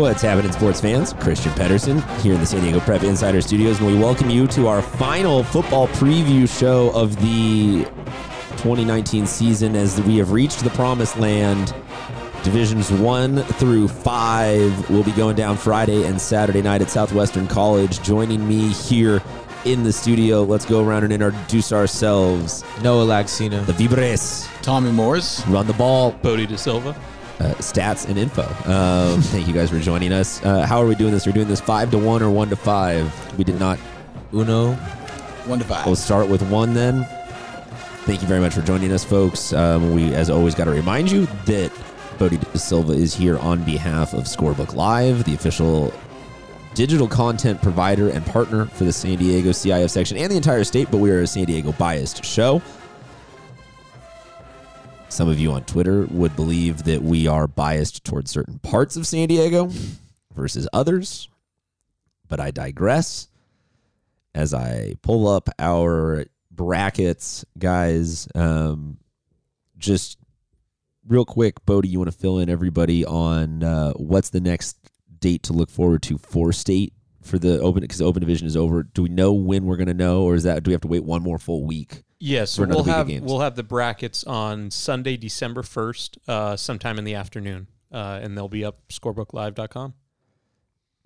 What's happening, sports fans? Christian Pedersen here in the San Diego Prep Insider Studios, and we welcome you to our final football preview show of the 2019 season as we have reached the promised land. Divisions one through five will be going down Friday and Saturday night at Southwestern College. Joining me here in the studio, let's go around and introduce ourselves. Noah Laxina. The Vibres, Tommy Morris. run the ball, Bodie De Silva. Uh, stats and info. Um, thank you guys for joining us. Uh, how are we doing this? We're doing this five to one or one to five. We did not. Uno. One to 5 We'll start with one then. Thank you very much for joining us, folks. Um, we, as always, got to remind you that Bodie De Silva is here on behalf of Scorebook Live, the official digital content provider and partner for the San Diego CIF section and the entire state, but we are a San Diego biased show. Some of you on Twitter would believe that we are biased towards certain parts of San Diego versus others, but I digress. As I pull up our brackets, guys, um, just real quick, Bodie, you want to fill in everybody on uh, what's the next date to look forward to for state for the open because the open division is over. Do we know when we're going to know, or is that do we have to wait one more full week? Yes, For another we'll have we'll have the brackets on Sunday, December first, uh, sometime in the afternoon, uh, and they'll be up scorebooklive.com.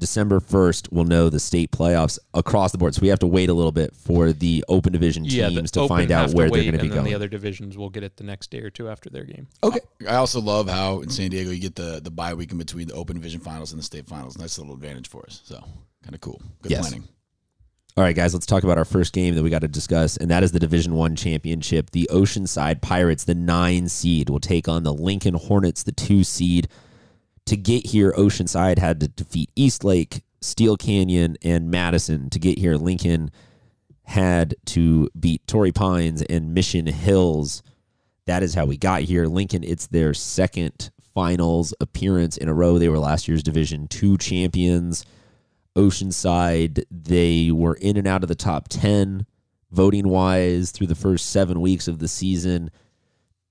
December 1st, we'll know the state playoffs across the board. So we have to wait a little bit for the open division Yeah, teams to find have out to where they're going to be then going. The other divisions will get it the next day or two after their game. okay. I also love how in San Diego you get the the bye week in between the Open Division Finals and the state finals. Nice little advantage for us. So kind of cool. Good Yes. planning. All right, guys, let's talk about our first game that we got to discuss, and that is the Division One championship. The Oceanside Pirates, the nine seed, will take on the Lincoln Hornets, the two seed. To get here, Oceanside had to defeat Eastlake, Steele Canyon, and Madison. To get here, Lincoln had to beat Torrey Pines and Mission Hills. That is how we got here. Lincoln, it's their second finals appearance in a row. They were last year's Division Two champions. Oceanside, they were in and out of the top 10 voting wise through the first seven weeks of the season.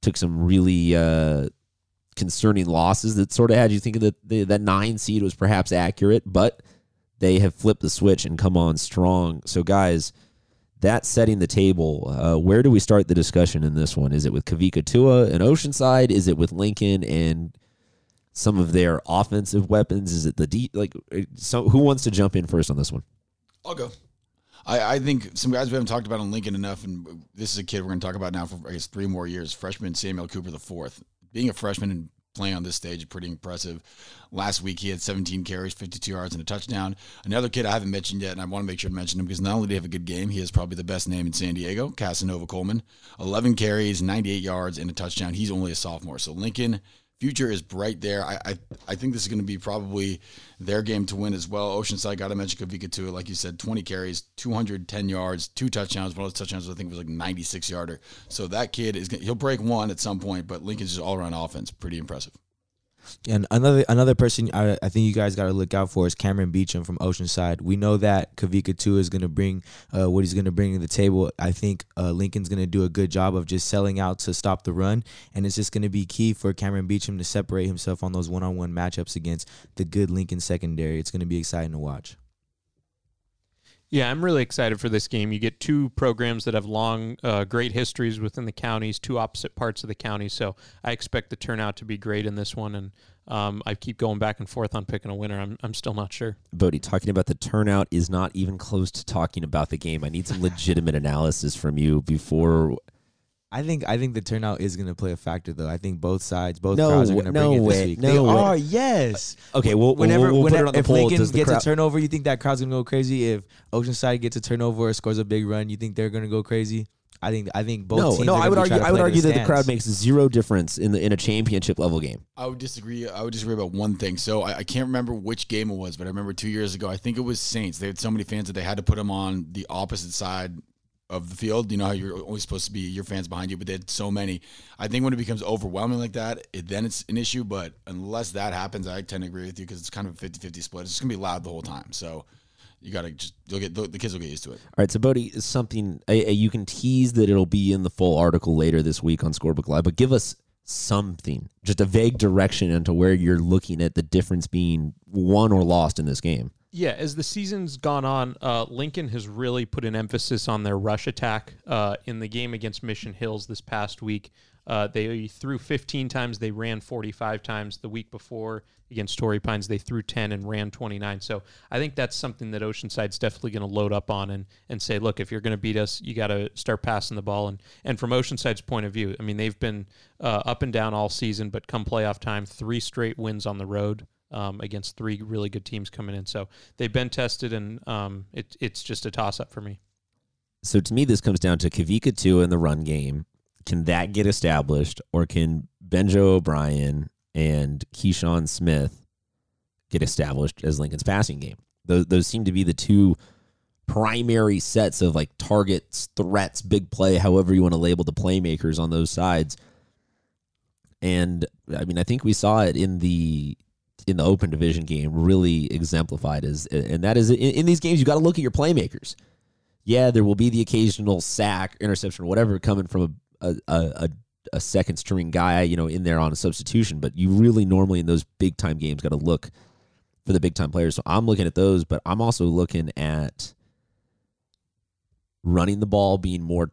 Took some really uh, concerning losses that sort of had you thinking that the, that nine seed was perhaps accurate, but they have flipped the switch and come on strong. So, guys, that's setting the table. Uh, where do we start the discussion in this one? Is it with Kavika Tua and Oceanside? Is it with Lincoln and some of their offensive weapons? Is it the deep? Like, so who wants to jump in first on this one? I'll go. I, I think some guys we haven't talked about on Lincoln enough, and this is a kid we're going to talk about now for I guess three more years. Freshman Samuel Cooper the fourth, being a freshman and playing on this stage is pretty impressive. Last week he had 17 carries, 52 yards, and a touchdown. Another kid I haven't mentioned yet, and I want to make sure to mention him because not only did he have a good game, he has probably the best name in San Diego, Casanova Coleman. 11 carries, 98 yards, and a touchdown. He's only a sophomore, so Lincoln future is bright there. I I, I think this is going to be probably their game to win as well. Oceanside got to mention Kavika Tua. Like you said, 20 carries, 210 yards, two touchdowns. One of those touchdowns I think was like 96 yarder. So that kid is gonna, he'll break one at some point. But Lincoln's just all around offense, pretty impressive. And another another person I, I think you guys got to look out for is Cameron Beecham from Oceanside. We know that Kavika Tua is going to bring uh, what he's going to bring to the table. I think uh, Lincoln's going to do a good job of just selling out to stop the run, and it's just going to be key for Cameron Beecham to separate himself on those one on one matchups against the good Lincoln secondary. It's going to be exciting to watch. Yeah, I'm really excited for this game. You get two programs that have long, uh, great histories within the counties, two opposite parts of the county. So I expect the turnout to be great in this one. And um, I keep going back and forth on picking a winner. I'm, I'm still not sure. Bodie, talking about the turnout is not even close to talking about the game. I need some legitimate analysis from you before. I think I think the turnout is going to play a factor though. I think both sides, both No crowds are going to no bring it way, this week. no they way. are, yes. Okay, we'll, whenever, we'll, we'll put it whenever on the if poll. Lincoln Does the gets crowd- a turnover, you think that crowd's gonna go crazy? If Oceanside gets a turnover or scores a big run, you think they're gonna go crazy? I think I think both no, teams. no. are I would gonna be argue. trying to I would play to argue that the crowd makes zero difference in the in a championship level game. I would disagree. I would disagree about one thing. So I, I can't remember which game it was, but I remember two years ago. I think it was Saints. They had so many fans that they had to put them on the opposite side of the field. You know how you're always supposed to be your fans behind you, but they had so many. I think when it becomes overwhelming like that, it, then it's an issue. But unless that happens, I tend to agree with you because it's kind of a 50-50 split. It's just gonna be loud the whole time. So you gotta just you'll get the, the kids will get used to it. All right, so Bodie, something a, a- you can tease that it'll be in the full article later this week on Scorebook Live, but give us something, just a vague direction into where you're looking at the difference being won or lost in this game. Yeah, as the season's gone on, uh, Lincoln has really put an emphasis on their rush attack. Uh, in the game against Mission Hills this past week, uh, they threw 15 times, they ran 45 times. The week before against Torrey Pines, they threw 10 and ran 29. So I think that's something that Oceanside's definitely going to load up on and, and say, look, if you're going to beat us, you got to start passing the ball. And, and from Oceanside's point of view, I mean, they've been uh, up and down all season, but come playoff time, three straight wins on the road um, against three really good teams coming in. So they've been tested, and um, it, it's just a toss up for me. So to me, this comes down to Kavika Tua in the run game. Can that get established, or can Benjo O'Brien and Keyshawn Smith get established as Lincoln's passing game? Those, those seem to be the two primary sets of like targets, threats, big play, however you want to label the playmakers on those sides. And I mean, I think we saw it in the in the open division game really exemplified as and that is in, in these games you got to look at your playmakers yeah there will be the occasional sack interception whatever coming from a a, a, second string guy you know in there on a substitution but you really normally in those big time games got to look for the big time players so i'm looking at those but i'm also looking at running the ball being more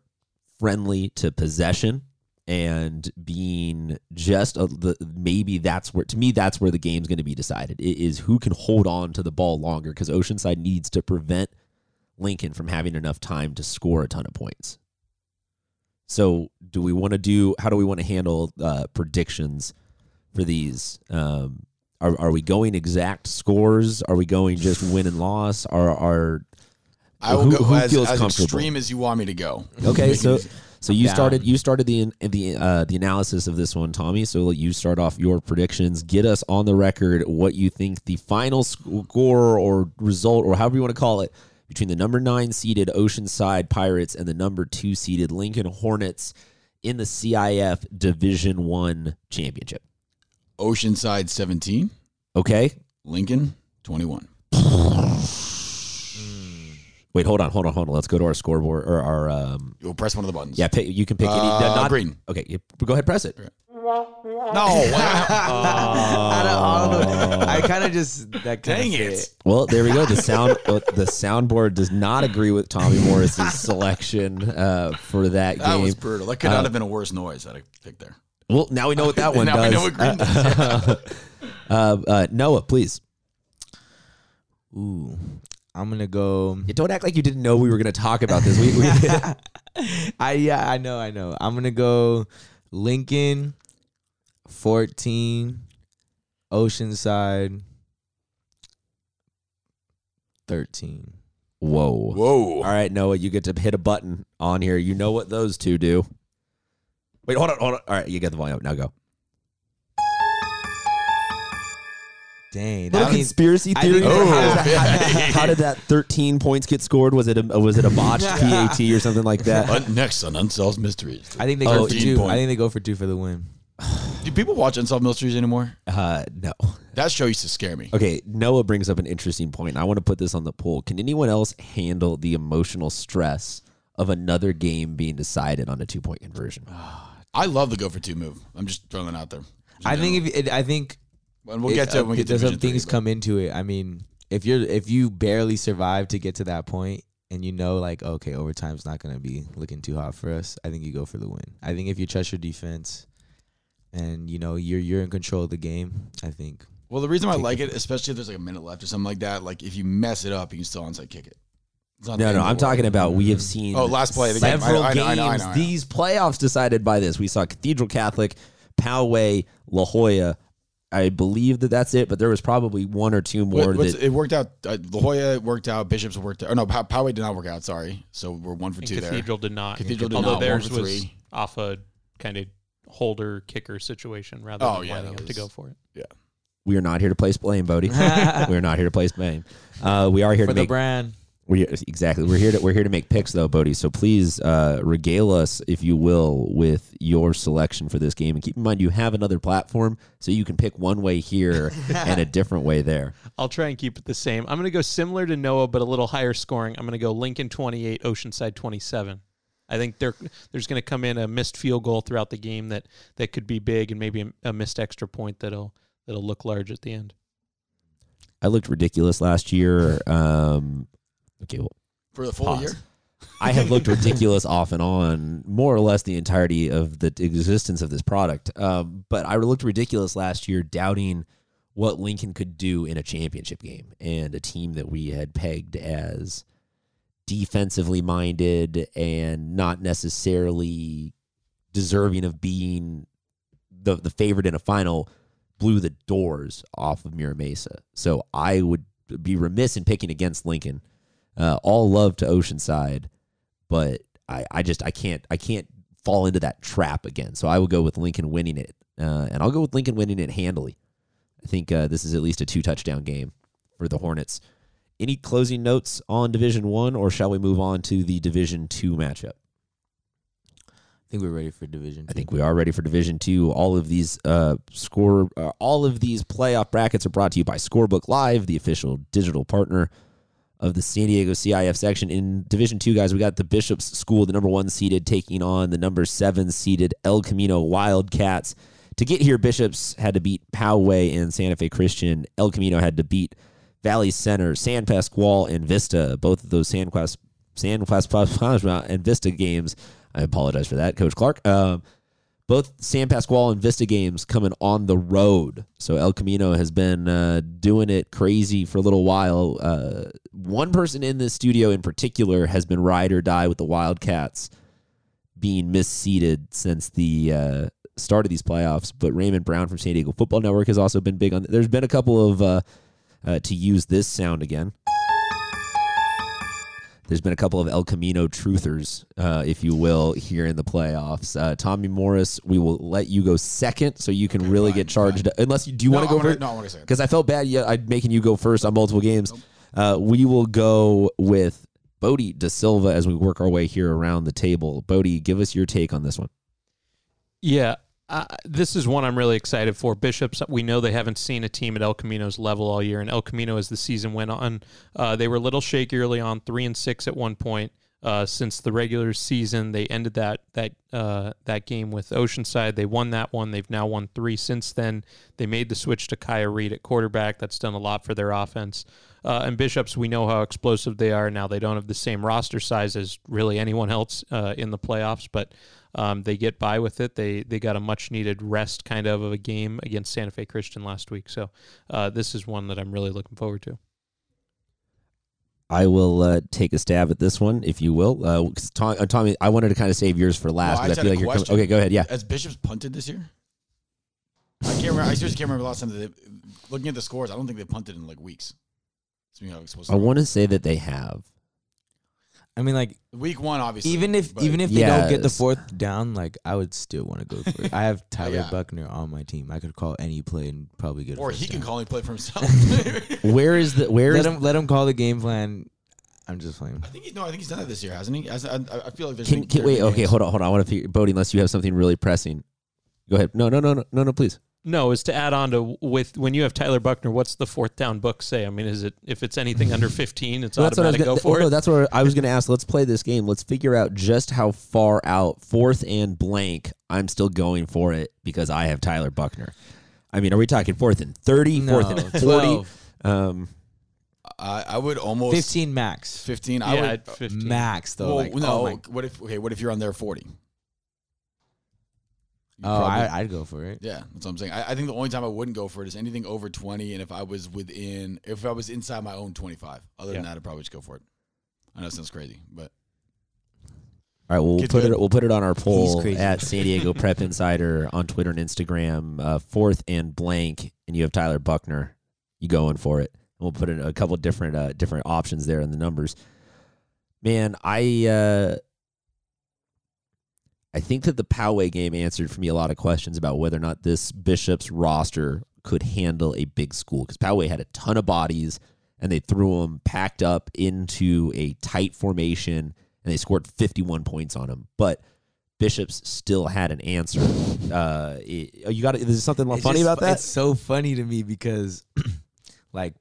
friendly to possession and being just a, the maybe that's where to me that's where the game's going to be decided. It is who can hold on to the ball longer because Oceanside needs to prevent Lincoln from having enough time to score a ton of points. So, do we want to do? How do we want to handle uh, predictions for these? Um, are are we going exact scores? Are we going just win and loss? Are are I will who, go who as, feels as comfortable? extreme as you want me to go. Okay, so so you Down. started you started the the uh, the analysis of this one, Tommy. So let you start off your predictions. Get us on the record what you think the final score or result or however you want to call it between the number nine seeded Oceanside Pirates and the number two seeded Lincoln Hornets in the CIF Division One championship. Oceanside 17, Okay. Lincoln 21. Wait, hold on, hold on, hold on. Let's go to our scoreboard or our um. You'll press one of the buttons. Yeah, pick, you can pick any. Uh, not green. Okay, go ahead, press it. No. I don't, I don't know. I kind of just that kind Dang of it. Well, there we go. The sound uh, the soundboard does not agree with Tommy Morris's selection uh, for that game. That was brutal. That could not have been a worse noise that I picked there. well, now we know what that one Now we does. know what green does. uh, uh, Noah, please. Ooh, I'm gonna go. Yeah, don't act like you didn't know we were going to talk about this. We, we, I yeah, I know, I know. I'm gonna go Lincoln, 14, Oceanside, 13. whoa. Whoa. All right, Noah, you get to hit a button on here. You know what those two do. Wait, hold on, hold on. All right, you get the volume. up. Now go. Dang, Little that means conspiracy I theory. think- how, Oh, did that, how, how did that 13 points get scored? Was it a was it a botched PAT or something like that? Next on Unsolved Mysteries. I think they Oh, go for two. point. I think they go for two for the win. Do people watch Unsolved Mysteries anymore? Uh, no. That show used to scare me. Okay, Noah brings up an interesting point. I want to put this on the poll. Can anyone else handle the emotional stress of another game being decided on a two point conversion? I love the go for two move. I'm just throwing that out there. I think if it, I think and we'll get to it when we get to there's some Division three, things but- come into it. I mean, if you're if you barely survive to get to that point and you know like okay, overtime's not gonna be looking too hot for us, I think you go for the win. I think if you trust your defense and you know you're you're in control of the game, I think Well, the reason why I like it, especially if there's like a minute left or something like that, like if you mess it up, you can still onside kick it. It's No, no, I'm talking about we have seen Oh, last play of the game. several I know, I know, I know, games. I know. These playoffs decided by this. We saw Cathedral Catholic, Poway, La Jolla. I believe that that's it, but there was probably one or two more What- that it worked out. Uh, La Jolla worked out. Bishops worked out. Or no, Pow- Poway did not work out. Sorry. So we're one for And two Cathedral did not. Cathedral did although not, one theirs for was three. off a kind of holder kicker situation rather Oh, than yeah, lining that up to go for it. there. we are not here to place blame, Bodie. we are not here to place blame. Uh, we are here for to the make brand. We exactly. We're here to we're here to make picks though, Bodie. So please uh, regale us, if you will, with your selection for this game. And keep in mind, you have another platform, so you can pick one way here and a different way there. I'll try and keep it the same. I'm going to go similar to Noah, but a little higher scoring. I'm going to go Lincoln 28, Oceanside 27. I think there there's going to come in a missed field goal throughout the game that that could be big, and maybe a, a missed extra point that'll that'll look large at the end. I looked ridiculous last year. Um, okay, well, For the full Pause. year? I have looked ridiculous off and on more or less the entirety of the existence of this product. Um, but I looked ridiculous last year, doubting what Lincoln could do in a championship game and a team that we had pegged as defensively minded and not necessarily deserving of being the the favorite in a final blew the doors off of Mira Mesa. So I would be remiss in picking against Lincoln. Uh, all love to Oceanside, but I, I just I can't I can't fall into that trap again. So I will go with Lincoln winning it, uh, and I'll go with Lincoln winning it handily. I think uh, this is at least a two touchdown game for the Hornets. Any closing notes on Division One, or shall we move on to the Division Two matchup? I think we're ready for division. I two. think we are ready for Division Two. All of these uh, score, uh, all of these playoff brackets are brought to you by Scorebook Live, the official digital partner of the San Diego CIF section. In Division Two, guys, we got the Bishops School, the number one seeded, taking on the number seven seeded El Camino Wildcats. To get here, Bishops had to beat Poway and Santa Fe Christian. El Camino had to beat Valley Center, San Pasqual, and Vista. Both of those San Quas, San Pasqual and Vista games. I apologize for that, Coach Clark. Um, both San Pasqual and Vista games coming on the road. So El Camino has been uh, doing it crazy for a little while. Uh, one person in this studio in particular has been ride or die with the Wildcats being misseeded since the uh, start of these playoffs. But Raymond Brown from San Diego Football Network has also been big on. There's been a couple of uh, to use this sound again. There's been a couple of El Camino truthers, uh, if you will, here in the playoffs. Uh, Tommy Morris, we will let you go second, so you can really fine, get charged. Unless you do you No, want to go first? no, I wanna say. Because I felt bad. Yeah, I'm making you go first on multiple games. Uh, we will go with Bodie De Silva as we work our way here around the table. Bodie, give us your take on this one. Yeah, uh, this is one I'm really excited for. Bishops, we know they haven't seen a team at El Camino's level all year, and El Camino, as the season went on, uh, they were a little shaky early on, three and six at one point. Uh, since the regular season, they ended that that uh, that game with Oceanside. They won that one. They've now won three since then. They made the switch to Kaya Reed at quarterback. That's done a lot for their offense. Uh, and Bishops, we know how explosive they are. Now they don't have the same roster size as really anyone else uh, in the playoffs, but um, they get by with it. They they got a much needed rest kind of of a game against Santa Fe Christian last week. So uh, this is one that I'm really looking forward to. I will uh, take a stab at this one, if you will. Uh, Tom, uh, Tommy, I wanted to kind of save yours for last I because just I feel like you're coming. Okay, go ahead. Yeah. As Bishops punted this year? I can't remember. I seriously can't remember the last time that they, looking at the scores, I don't think they punted in like weeks. It's me how it's supposed to I want to say that they have. I mean, like Week one, obviously. even if but- even if they don't get the Yes. fourth down, like I would still want to go for it. I have Tyler yeah. Buckner on my team. I could call any play and probably get. a or first he can down. call and play for himself. Where is the where Let is him let him call the game plan. I'm just playing. I think he, no, I think he's done it this year, hasn't he? As- I, I feel like there's can, been- can wait? have been Okay, games. hold on, hold on. I want to figure, Bodie, unless you have something really pressing. Go ahead. No, no, no, no, no, no. Please. No, is to add on to with when you have Tyler Buckner, what's the fourth down book say? I mean, is it if it's anything under 15, it's Well, that's what I was automatic gonna, go for well, no, that's what I was going to ask. Let's play this game. Let's figure out just how far out fourth and blank I'm still going for it because I have Tyler Buckner. I mean, are we talking fourth and 30, No, fourth and 40? Um, I, I would almost 15 max. 15. yeah, I would. 15. Max though. well, like, no. oh, what if? Okay, what if you're on there 40? You oh probably- I, I'd go for it. Yeah, that's what I'm saying. I, I think the only time I wouldn't go for it is anything over 20, and if I was within, if I was inside my own 25. Other than that, I'd probably just go for it. I know it sounds crazy, but All right, we'll Kid's put good. it. We'll put it on our poll at San Diego Prep Insider on Twitter and Instagram. Uh, fourth and blank, and you have Tyler Buckner. You going for it? And we'll put in a couple different uh, different options there in the numbers. Man, I uh, I think that the Poway game answered for me a lot of questions about whether or not this Bishop's roster could handle a big school because Poway had a ton of bodies and they threw them packed up into a tight formation and they scored 51 points on them. But Bishops still had an answer. Uh, it- you got is there something It's funny just about that? It's so funny to me because, like,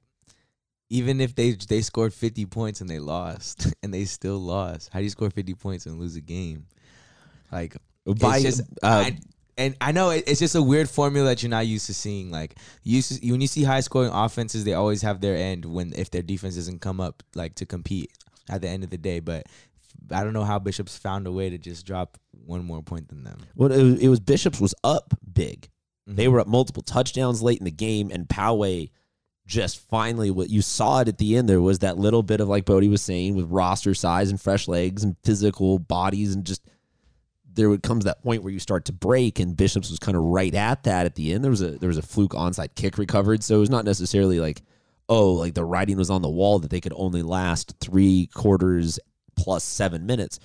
even if they they scored 50 points and they lost and they still lost. How do you score 50 points and lose a game? Like By, just, uh, I, and I know it- it's just a weird formula that you're not used to seeing. Like you to, when you see high scoring offenses, they always have their end when if their defense doesn't come up like to compete at the end of the day. But I don't know how Bishops found a way to just drop one more point than them. well, it was, it was Bishops was up big. They Mhm. were up multiple touchdowns late in the game, and Poway just finally what you saw it at the end. There was that little bit of like Bodie was saying with roster size and fresh legs and physical bodies, and just there would comes that point where you start to break, and Bishops was kind of right at that at the end. There was a there was a fluke onside kick recovered, so it was not necessarily like oh like the writing was on the wall that they could only last three quarters plus seven minutes.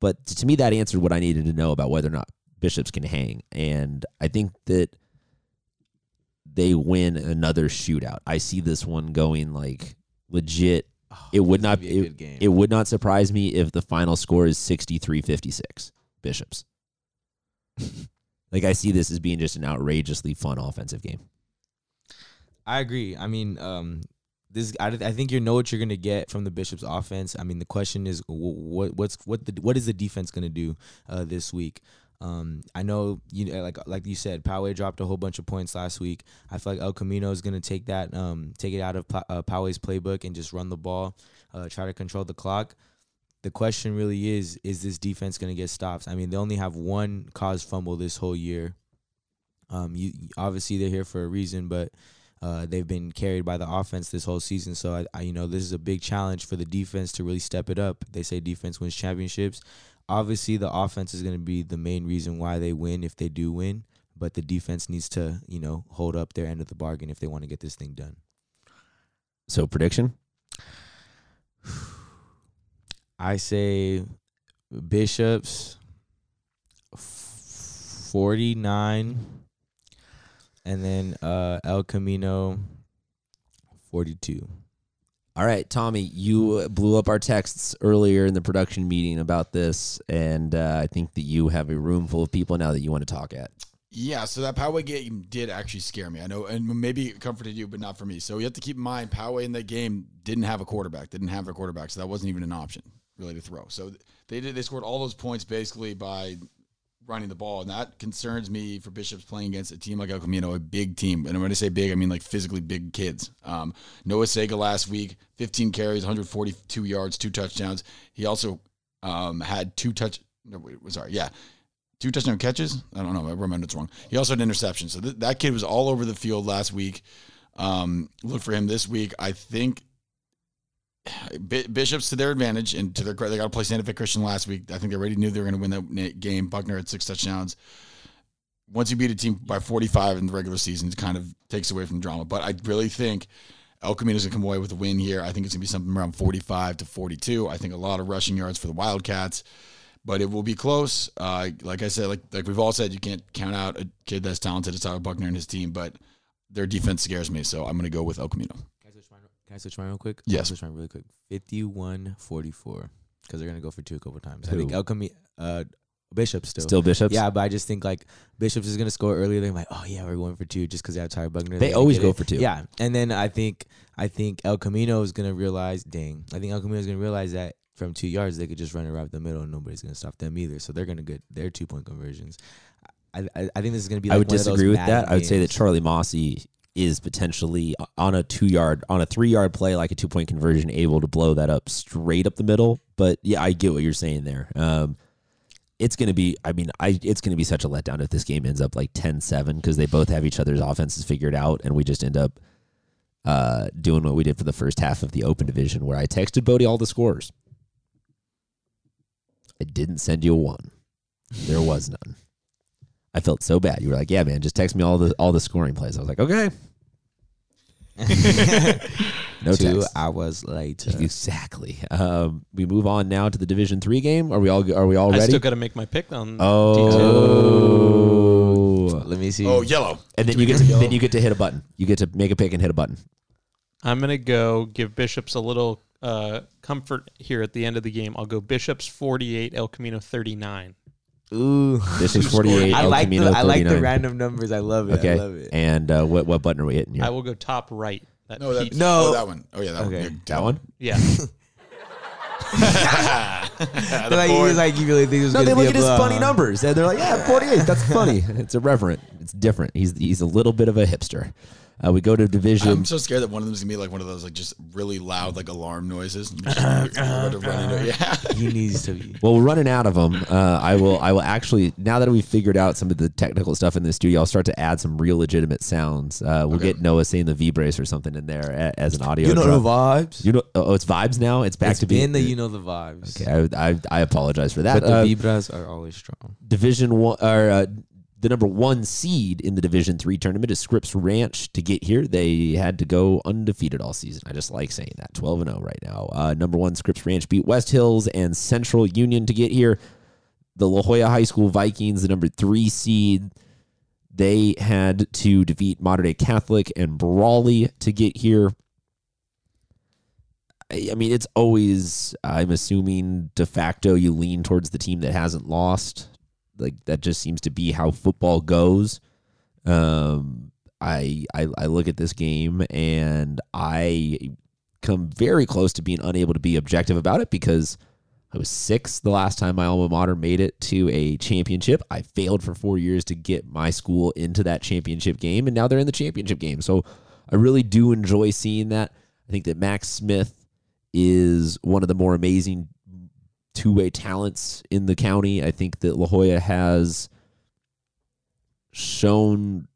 But to me, that answered what I needed to know about whether or not Bishops can hang. And I think that they win another shootout. I see this one going like legit. Oh, it would not be a it, good game. it would not surprise me if the final score is 63-56 Bishops. like I see this as being just an outrageously fun offensive game. I agree. I mean, um, this I, I think you know what you're gonna get from the Bishops offense. I mean, the question is what what's what the what is the defense gonna do uh, this week? Um, I know you like like you said, Poway dropped a whole bunch of points last week. I feel like El Camino is gonna take that um take it out of uh, Poway's playbook and just run the ball, uh, try to control the clock. The question really is: Is this defense gonna get stops? I mean, they only have one caused fumble this whole year. Um, you obviously they're here for a reason, but uh, they've been carried by the offense this whole season. So I, I, you know, this is a big challenge for the defense to really step it up. They say defense wins championships. Obviously, the offense is going to be the main reason why they win if they do win. But the defense needs to, you know, hold up their end of the bargain if they want to get this thing done. So prediction? I say Bishops forty nine, and then uh, El Camino forty two. All right, Tommy, you blew up our texts earlier in the production meeting about this, and uh, I think that you have a room full of people now that you want to talk at. Yeah, so that Poway game did actually scare me. I know, and maybe it comforted you, but not for me. So you have to keep in mind, Poway in that game didn't have a quarterback, didn't have their quarterback, so that wasn't even an option really to throw. So they did they scored all those points basically by running the ball, and that concerns me for Bishops playing against a team like El Camino, a big team. And when I say big, I mean like physically big kids. Um, Noah Sega last week, 15 carries, 142 yards, two touchdowns. He also um, had two touch. No, wait, sorry, yeah, two touchdown catches. I don't know. I remember it's wrong. He also had interception. So th- that kid was all over the field last week. Um, look for him this week. I think Bishops to their advantage and to their credit, they got to play Santa Fe Christian last week. I think they already knew they were going to win that game. Buckner had six touchdowns. Once you beat a team by 45 in the regular season, it kind of takes away from drama. But I really think El Camino's going to come away with a win here. I think it's going to be something around 45 to 42. I think a lot of rushing yards for the Wildcats but it will be close. Uh, like I said, like like we've all said, you can't count out a kid that's talented as Tyler Buckner and his team, but their defense scares me. So I'm going to go with El Camino. Can I switch mine? Can I switch mine real quick? Yes. I'll switch mine really quick. 51-44. Because they're gonna go for two a couple times. I think El Camino, uh, Bishop still. Still Bishops? Yeah, but I just think like Bishops is gonna score earlier. They're like, oh yeah, we're going for two just because they have Tyler Buckner. They They're always get go it. for two. Yeah, and then I think I think El Camino is gonna realize, dang, I think El Camino is gonna realize that from two yards they could just run around the middle and nobody's gonna stop them either. So they're gonna get their two point conversions. I, I I think this is gonna be. Like I would one of those disagree with Madden that. I would say that games. Charlie Mossy is potentially on a two yard, on a three yard play, like a two point conversion, able to blow that up straight up the middle. But yeah, I get what you're saying there. Um, it's going to be, I mean, I it's going to be such a letdown if this game ends up like 10 7 because they both have each other's offenses figured out and we just end up uh, doing what we did for the first half of the open division where I texted Bodie all the scores. I didn't send you a one. There was none. I felt so bad. You were like, "Yeah, man, just text me all the all the scoring plays." I was like, "Okay." No two text. hours later. Exactly. Um, we move on now to the Division Three game. Are we all Are we all ready? I still got to make my pick on oh. D2. Let me see. Oh, yellow. And then Do you get to yellow? then you get to hit a button. You get to make a pick and hit a button. I'm gonna go give Bishops a little uh, comfort here at the end of the game. I'll go Bishops 48, El Camino 39. Ooh. This is forty eight. I El like Camino the I like the random numbers. I love it. Okay. I love it. And uh, what what button are we hitting here? I will go top right. That No, that, Pete- No. oh, that one. Oh yeah, that Okay. one. That one? yeah. like, he was like, you really think it was No, they look a at his funny numbers and they're like, "Yeah, 48. That's funny. It's irreverent. It's different. He's he's a little bit of a hipster." Uh, we go to division. I'm so scared that one of them is gonna be like one of those like just really loud like alarm noises. Just, like, run into it. yeah. He needs to be. Well, we're running out of them. Uh, I will. I will actually. Now that we've figured out some of the technical stuff in the studio, I'll start to add some real legitimate sounds. Uh, we'll Okay. get Noah saying the V brace or something in there a, as an audio. You know drop. the vibes. You know. Oh, it's vibes now. It's back it's to being been the you know the vibes. Okay, I, I I apologize for that. But the Uh, vibras are always strong. division one or uh, the number one seed in the Division Three tournament is Scripps Ranch. To get here, they had to go undefeated all season. I just like saying that. Twelve and zero right now. Uh, number one Scripps Ranch beat West Hills and Central Union to get here. The La Jolla High School Vikings, the number three seed, they had to defeat Mater Dei Catholic and Brawley to get here. I mean, it's always, I'm assuming de facto you lean towards the team that hasn't lost. Like that just seems to be how football goes. Um, I, I I look at this game and I come very close to being unable to be objective about it because I was six the last time my alma mater made it to a championship. I failed for four years to get my school into that championship game, and now they're in the championship game. So I really do enjoy seeing that. I think that Max Smith is one of the more amazing two way talents in the county. I think that La Jolla has shown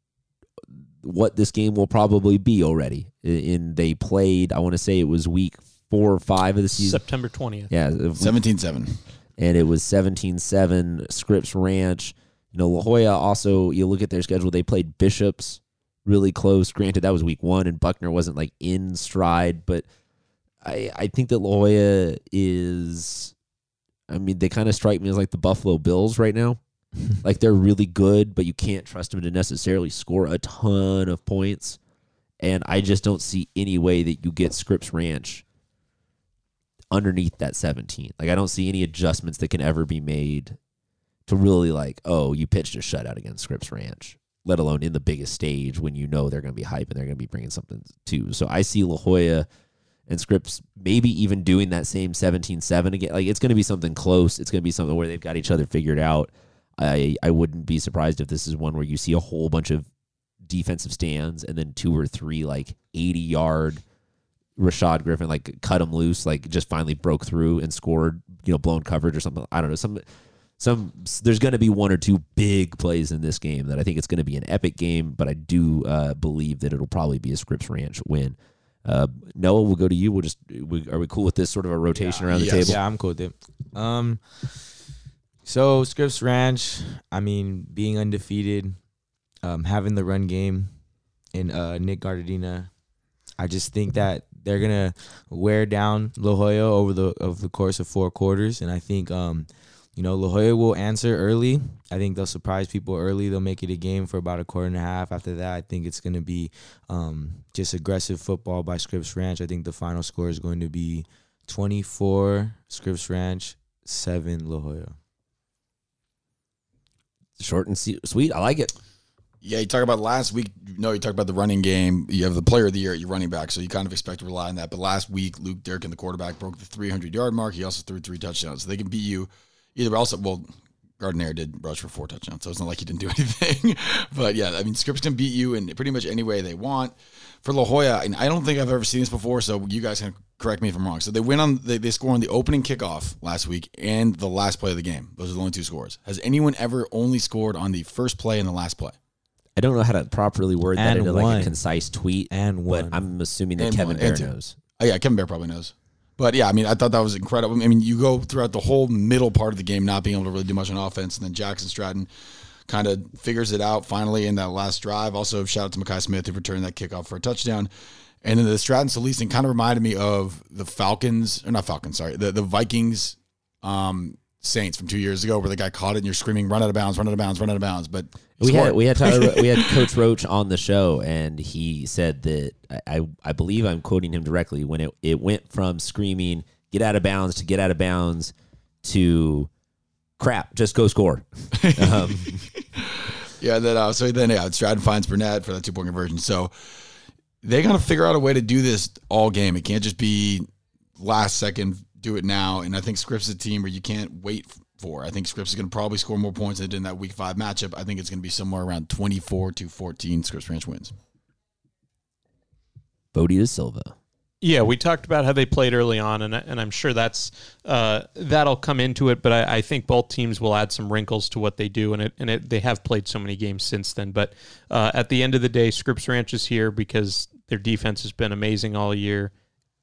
what this game will probably be already. In they played, I want to say it was week four or five of the season. September 20th. Yeah, 17-7. and it was 17-7 Scripps Ranch. You know, La Jolla also, you look at their schedule, they played Bishops really close. Granted, that was week one, and Buckner wasn't like in stride, but I, I think that La Jolla is, I mean, they kind of strike me as like the Buffalo Bills right now. like they're really good, but you can't trust them to necessarily score a ton of points. And I just don't see any way that you get Scripps Ranch underneath that 17. Like I don't see any adjustments that can ever be made to really like, oh, you pitched a shutout against Scripps Ranch, let alone in the biggest stage when you know they're going to be hype and they're going to be bringing something too. So I see La Jolla and Scripps maybe even doing that same 17-7 again. Like it's going to be something close. It's going to be something where they've got each other figured out. I I wouldn't be surprised if this is one where you see a whole bunch of defensive stands and then two or three like 80 yard Rashad Griffin like cut him loose, like just finally broke through and scored, you know, blown coverage or something. I don't know. Some some there's going to be one or two big plays in this game that I think it's going to be an epic game, but I do uh, believe that it'll probably be a Scripps Ranch win. Uh, Noah, we'll go to you. We'll just we, are we cool with this sort of a rotation around the Yes. table? Yeah, I'm cool with it. Um, so Scripps Ranch, I mean, being undefeated, um, having the run game in uh, Nick Gardadina, I just think that they're gonna wear down La Jolla over the over the course of four quarters, and I think um, you know, La Jolla will answer early. I think they'll surprise people early. They'll make it a game for about a quarter and a half. After that, I think it's going to be um, just aggressive football by Scripps Ranch. I think the final score is going to be 24 Scripps Ranch, 7 La Jolla. Short and sweet. I like it. Yeah, you talk about last week. No, you talk about the running game. You have the player of the year at your running back, so you kind of expect to rely on that. But last week, Luke Durkin, the quarterback, broke the 300 yard mark. He also threw three touchdowns, so they can beat you. Either also, well, Gardner did rush for four touchdowns, so it's not like he didn't do anything. but yeah, I mean, Scripps can beat you in pretty much any way they want. For La Jolla, and I don't think I've ever seen this before, so you guys can correct me if I'm wrong. So they win on they, they score on the opening kickoff last week and the last play of the game. Those are the only two scores. Has anyone ever only scored on the first play and the last play? I don't know how to properly word that And into like a concise tweet, And but one. I'm assuming that And Kevin one, Bear knows. Oh yeah, Kevin Bear probably knows. But yeah, I mean, I thought that was incredible. I mean, you go throughout the whole middle part of the game not being able to really do much on offense, and then Jackson Stratton kind of figures it out finally in that last drive. Also, shout out to Makai Smith who returned that kickoff for a touchdown. And then the Stratton Solis kind of reminded me of the Falcons, or not Falcons, sorry, the, the Vikings um, Saints from two years ago, where the guy caught it and you're screaming, "Run out of bounds! Run out of bounds! Run out of bounds!" But We had we had Tyler, we had Coach Roach on the show, and he said that I, I believe I'm quoting him directly when it it went from screaming "get out of bounds" to "get out of bounds" to crap, just go score. Um, Yeah, then uh, so then yeah, Stratton finds Burnett for that two point conversion. So they got to figure out a way to do this all game. It can't just be last second, do it now. And I think Scripps is a team where you can't wait for. I think Scripps is going to probably score more points than they did in that week five matchup. I think it's going to be somewhere around 24 to 14. Scripps Ranch wins. Bodie de Silva. Yeah, we talked about how they played early on, and and I'm sure that's uh, that'll come into it. But I, I, think both teams will add some wrinkles to what they do, and it and it, they have played so many games since then. But uh, at the end of the day, Scripps Ranch is here because their defense has been amazing all year.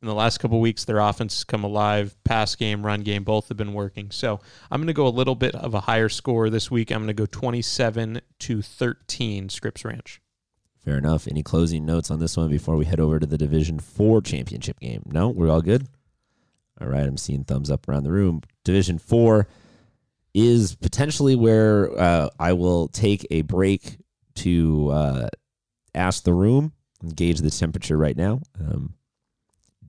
In the last couple weeks, their offense has come alive. Pass game, run game, both have been working. So I'm going to go a little bit of a higher score this week. I'm going to go 27 to 13, Scripps Ranch. Fair enough. Any closing notes on this one before we head over to the Division Four championship game? No, we're all good. All right, I'm seeing thumbs up around the room. Division Four is potentially where uh, I will take a break to uh, ask the room, gauge the temperature right now. Um,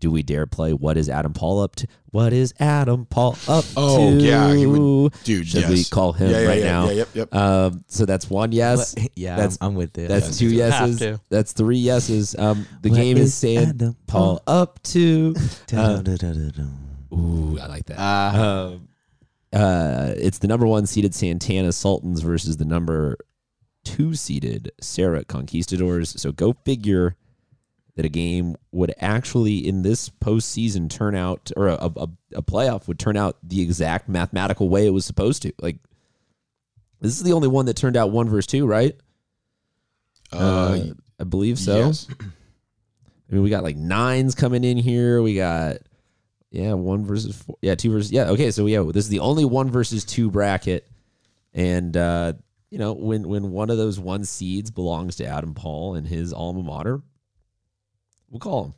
do we dare play? What is Adam Paul up to? What is Adam Paul up oh, to? yeah, he would, dude. Should yes. we call him yeah, yeah, right yeah, now? Yeah, yep, yep. Um, so that's one yes. What- yeah, That's- I'm, I'm with it. That's Yes. two yeses. That's three yeses. Um, the What game is is saying Adam Paul up to. Uh, ooh, I like that. Ah. Um, uh, it's the number one seeded Santana Sultans versus the number two seeded Serra Conquistadors. So go figure that a game would actually in this postseason turn out, or a, a, a playoff would turn out the exact mathematical way it was supposed to. Like this is the only one that turned out one versus two, right? Uh, I believe so. yes. I mean, we got like nines coming in here. We got yeah, one versus four. Yeah, two versus yeah. Okay, so yeah, this is the only one versus two bracket, and uh, you know when when one of those one seeds belongs to Adam Paul and his alma mater, we'll call him.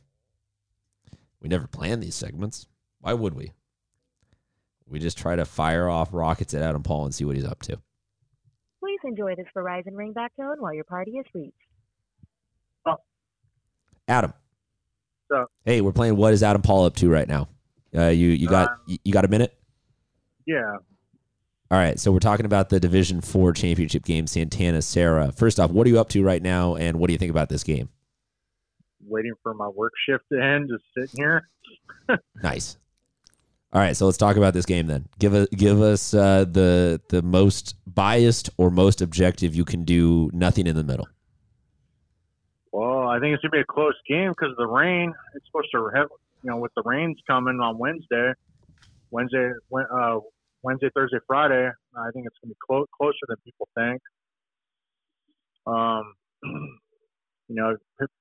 We never plan these segments. Why would we? We just try to fire off rockets at Adam Paul and see what he's up to. Please enjoy this Verizon ringback tone while your party is reached. Adam. So- Hey, we're playing. What is Adam Paul up to right now? Uh, you you got Um, you- you got a minute? Yeah. All right, so we're talking about the Division Four championship game, Santana Serra. First off, what are you up to right now, and what do you think about this game? Waiting for my work shift to end, just sitting here. Nice. All right, so let's talk about this game then. Give us give us uh, the the most biased or most objective you can do. Nothing in the middle. Well, I think it's gonna be a close game because of the rain. It's supposed to have, you know, with the rains coming on Wednesday, Wednesday, uh, Wednesday, Thursday, Friday. I think it's gonna be clo- closer than people think. Um, you know,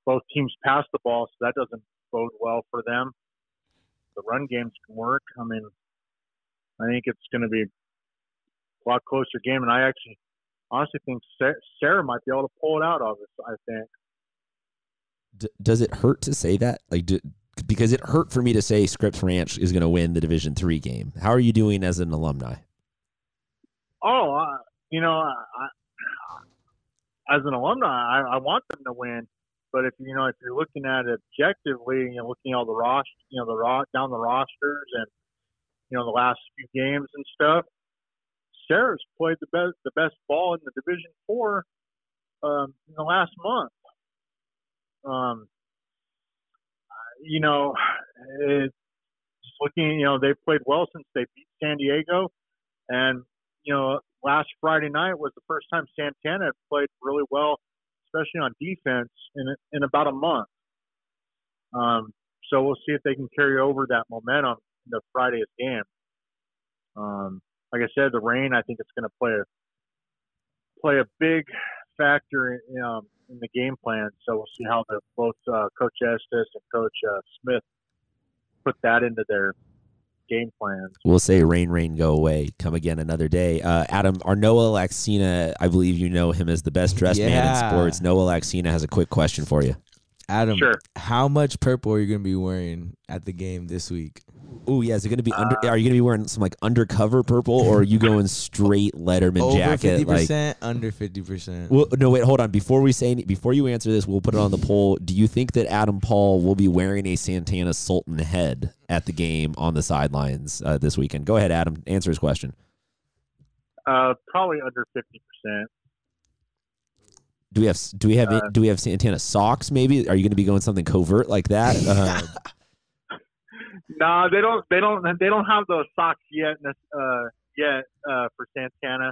both teams pass the ball, so that doesn't bode well for them. The run games can work. I mean, I think it's going to be a lot closer game, and I actually honestly think Serra might be able to pull it out of this. I think. D- does it hurt to say that? Like, do, because it hurt for me to say Scripps Ranch is going to win the Division Three game. How are you doing as an alumni? Oh, uh, you know, I, as an alumni, I, I want them to win. But if you know, if you're looking at it objectively, you know, looking at all the roster, you know, the ro- down the rosters and you know the last few games and stuff, Serra's played the best the best ball in the Division Four um, in the last month. Um, you know, it's looking, you know, they've played well since they beat San Diego, and you know, last Friday night was the first time Santana had played really well, especially on defense, in in about a month. Um, so we'll see if they can carry over that momentum into Friday's game. Um, like I said, the rain I think it's going to play a play a big factor in, um, in the game plan. So we'll see how the both uh, Coach Estes and Coach uh, Smith put that into their game plans. We'll say rain, rain, go away. Come again another day. Uh, Adam, our Noah Laxina, I believe you know him as the best dressed man in sports. Noah Laxina has a quick question for you. Adam, Sure. how much purple are you going to be wearing at the game this week? Oh yeah, is it going to be under? Are you going to be wearing some like undercover purple, or are you going straight Letterman Over jacket? fifty Like, percent, under fifty percent. well, no, wait, hold on. Before we say, any, before you answer this, we'll put it on the poll. Do you think that Adam Paul will be wearing a Santana Sultan head at the game on the sidelines uh, this weekend? Go ahead, Adam. Answer his question. Uh, probably under fifty percent. Do we have do we have Uh, do we have Santana socks? Maybe are you going to be going something covert like that? Uh, No, they don't. They don't. They don't have those socks yet. Uh, yet uh, for Santana,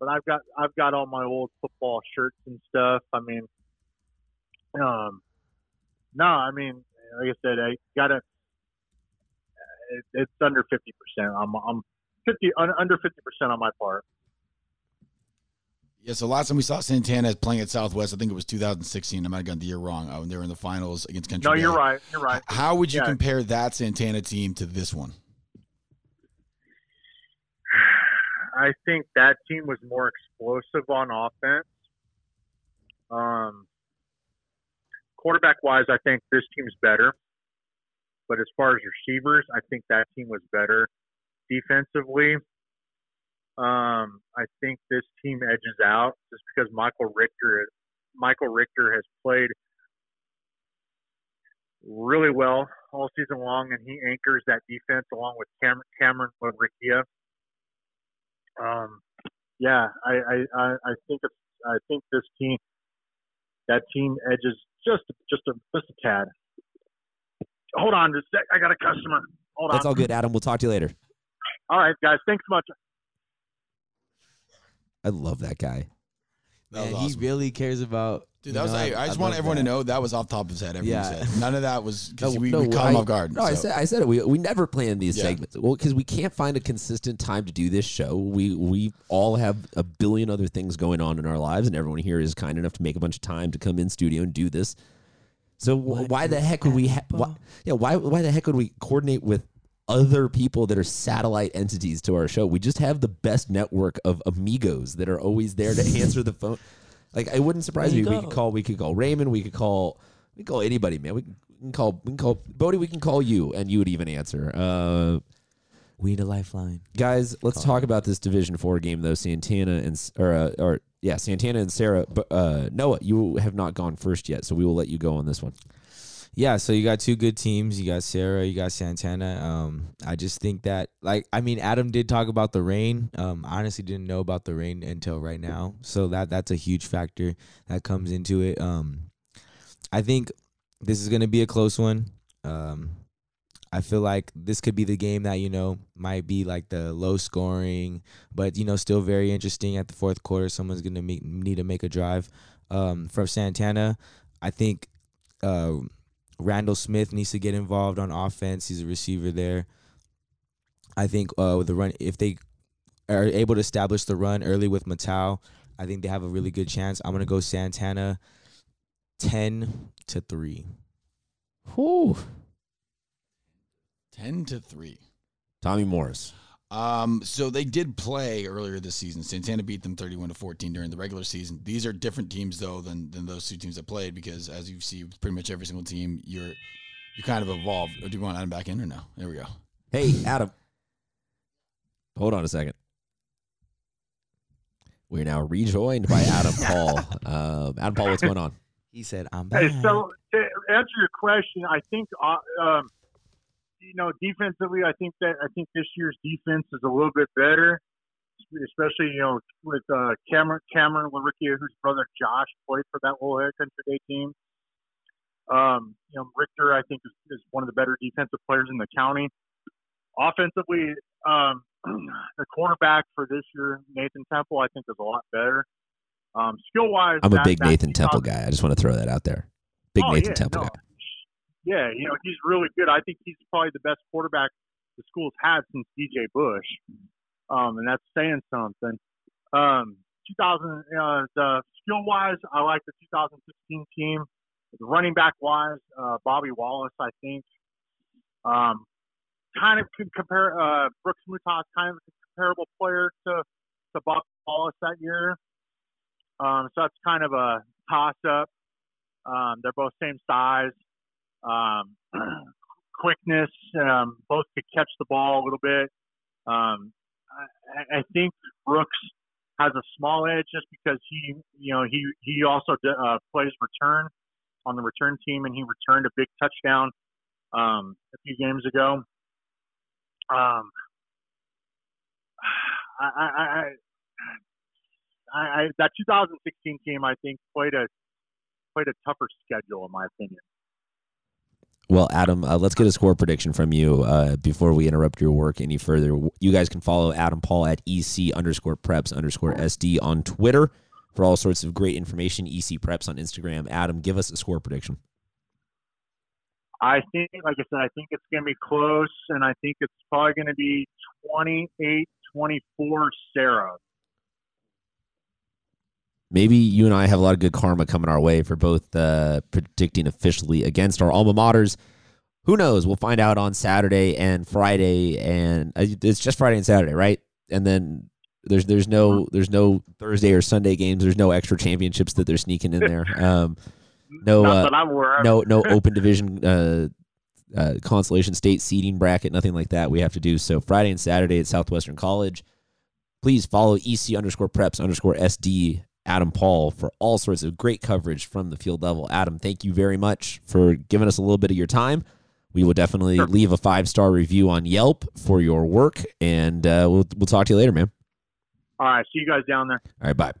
but I've got I've got all my old football shirts and stuff. I mean, um, no, I mean, like I said, I gotta. It, it's under fifty percent. I'm I'm fifty under fifty percent on my part. Yeah, so last time we saw Santana playing at Southwest, I think it was 2016. I might have gotten the year wrong. When they were in the finals against Country No, Day. you're right. You're right. How would you Yeah. compare that Santana team to this one? I think that team was more explosive on offense. Um, quarterback wise, I think this team's better. But as far as receivers, I think that team was better. Defensively, um, I think this team edges out just because Michael Richter, Michael Richter has played really well all season long, and he anchors that defense along with Cam- Cameron Laricchia. Um, yeah, I, I, I, think it's, I think this team, that team edges just just a just a tad. Hold on, just sec. I got a customer. Hold that's on. all good, Adam. We'll talk to you later. All right, guys. Thanks so much. I love that guy. That was Man, awesome. he really cares about. Dude, that was. know, I, I just love want everyone that. to know that was off the top of his head. Everything Yeah. said. None of that was because No, we, no, we caught I- him off guard. No, I said I said it. We we never plan these Yeah. segments. Well, because we can't find a consistent time to do this show. We we all have a billion other things going on in our lives, and everyone here is kind enough to make a bunch of time to come in studio and do this. So What why the heck would we? Ha- Apple? why, yeah, why why the heck would we coordinate with other people that are satellite entities to our show? We just have the best network of amigos that are always there to answer the phone. Like it wouldn't surprise me. you We could call. We could call Raymond. We could call. We can call anybody, man. We can, call. We can call Bodie. We can call you, and you would even answer. Uh, We need a lifeline. guys, let's Call. talk about this Division Four game though. Santana and or uh, or yeah, Santana and Serra. But uh, Noah, you have not gone first yet, so we will let you go on this one. Yeah, so you got two good teams. You got Serra, you got Santana. Um, I just think that, like, I mean, Adam did talk about the rain. Um, I honestly didn't know about the rain until right now, so that that's a huge factor that comes into it. Um, I think this is gonna be a close one. Um, I feel like this could be the game that you know might be like the low scoring, but you know still very interesting at the fourth quarter. Someone's gonna need to make a drive. Um, from Santana, I think. Uh, Randall Smith needs to get involved on offense. He's a receiver there. I think uh, with the run, if they are able to establish the run early with Matau, I think they have a really good chance. I'm gonna go Santana, ten to three. Whew. Ten to three. Tommy Morris. Um, so they did play earlier this season. Santana beat them 31 to 14 during the regular season. These are different teams though than, than those two teams that played because as you see with pretty much every single team, you're you kind of evolved. Or do you want Adam back in or no? There we go. Hey, Adam. Hold on a second. We're now rejoined by Adam Paul. Um, Adam Paul, what's going on? He said, "I'm back." Hey, so to answer your question, I think uh, um, you know defensively, I think that I think this year's defense is a little bit better, especially you know with uh, Cameron Cameron Laricchia, whose brother Josh played for that Air Country Day team. Um, you know Richter, I think is, is one of the better defensive players in the county. Offensively, um, the quarterback for this year, Nathan Temple, I think is a lot better. Um, skill wise, I'm a big Nathan Temple guy. I just want to throw that out there. Big Oh, Nathan yeah, Temple no. guy. Yeah, you know, he's really good. I think he's probably the best quarterback the school's had since DJ Bush. Um, and that's saying something. Um, 2000, uh, the skill wise, I like the 2016 team. The running back wise, uh, Bobby Wallace, I think. Um, kind of could compare, uh, Brooks Mutas, kind of a comparable player to, to Bob Wallace that year. Um, so that's kind of a toss up. Um, they're both same size. Um, quickness, um, both could catch the ball a little bit. Um, I, I think Brooks has a small edge just because he, you know, he he also uh, plays return on the return team, and he returned a big touchdown um, a few games ago. Um, I, I, I I, I that 2016 team I think played a played a tougher schedule in my opinion. Well, Adam, uh, let's get a score prediction from you uh, before we interrupt your work any further. You guys can follow Adam Paul at EC underscore preps underscore SD on Twitter for all sorts of great information. EC preps on Instagram. Adam, give us a score prediction. I think, like I said, I think it's going to be close, and I think it's probably going to be 28 24 Serra. Maybe you and I have a lot of good karma coming our way for both uh, predicting officially against our alma maters. Who knows? We'll find out on Saturday and Friday, and uh, it's just Friday and Saturday, right? And then there's there's no there's no Thursday or Sunday games. There's no extra championships that they're sneaking in there. Um, no, uh, that I'm aware of. no no open division uh, uh, consolation state seeding bracket nothing like that we have to do so friday and saturday at southwestern college please follow ec underscore preps underscore sd adam paul for all sorts of great coverage from the field level adam thank you very much for giving us a little bit of your time we will definitely Sure. leave a five star review on yelp for your work and uh, we'll, we'll talk to you later man All right, see you guys down there. all right bye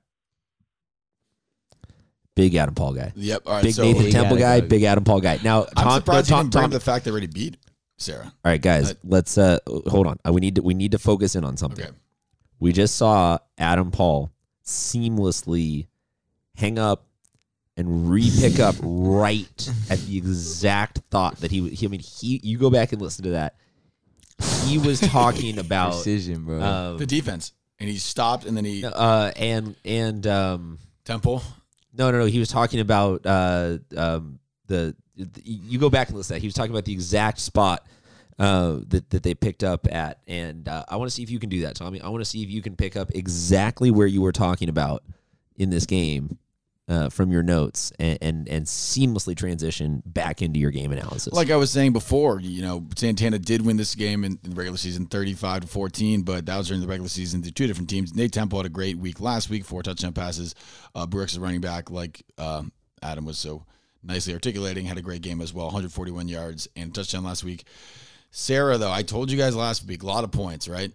big adam paul guy Yep. All right. big so nathan Big temple guy guy. big adam paul guy now I'm Tom- surprised no, you didn't bring Tom- the fact that they already beat Serra. All right, guys, Uh, let's uh hold on. We need to we need to focus in on something. Okay. We just saw Adam Paul seamlessly hang up and re-pick up right at the exact thought that he he I mean he you go back and listen to that. He was talking about Precision, bro. uh, The defense, and he stopped, and then he uh and and um Temple. no no no he was talking about uh um the, the you go back and listen to that. He was talking about the exact spot uh, that that they picked up at, and uh, I want to see if you can do that, Tommy. I want to see if you can pick up exactly where you were talking about in this game uh, from your notes, and, and and seamlessly transition back into your game analysis. Like I was saying before, you know, Santana did win this game in, in the regular season 35 to 14, but that was during the regular season to two different teams. Nate Temple had a great week last week, four touchdown passes. Uh, Brooks is running back, like um, Adam was so nicely articulating, had a great game as well, 141 yards and touchdown last week. Serra, though, I told you guys last week, a lot of points, right?